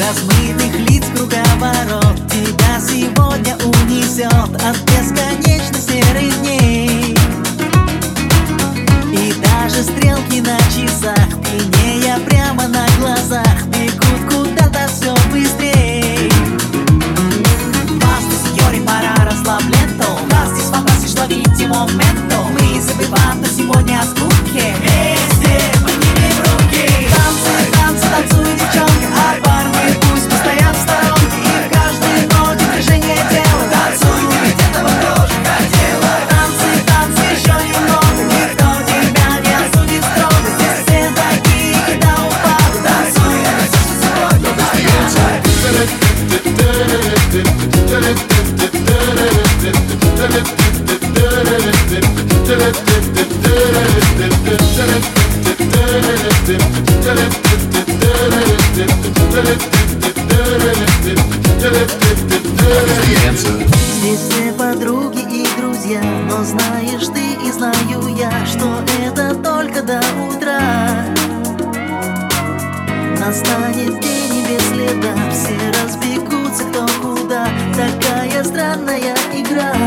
Размытых лиц круговорот Тебя сегодня унесет от бесконечно серых дней dnia school kubkiem Здесь все подруги и друзья Но знаешь ты и знаю я Что это только до утра Настанет день и без следа Все разбегутся кто куда Такая странная игра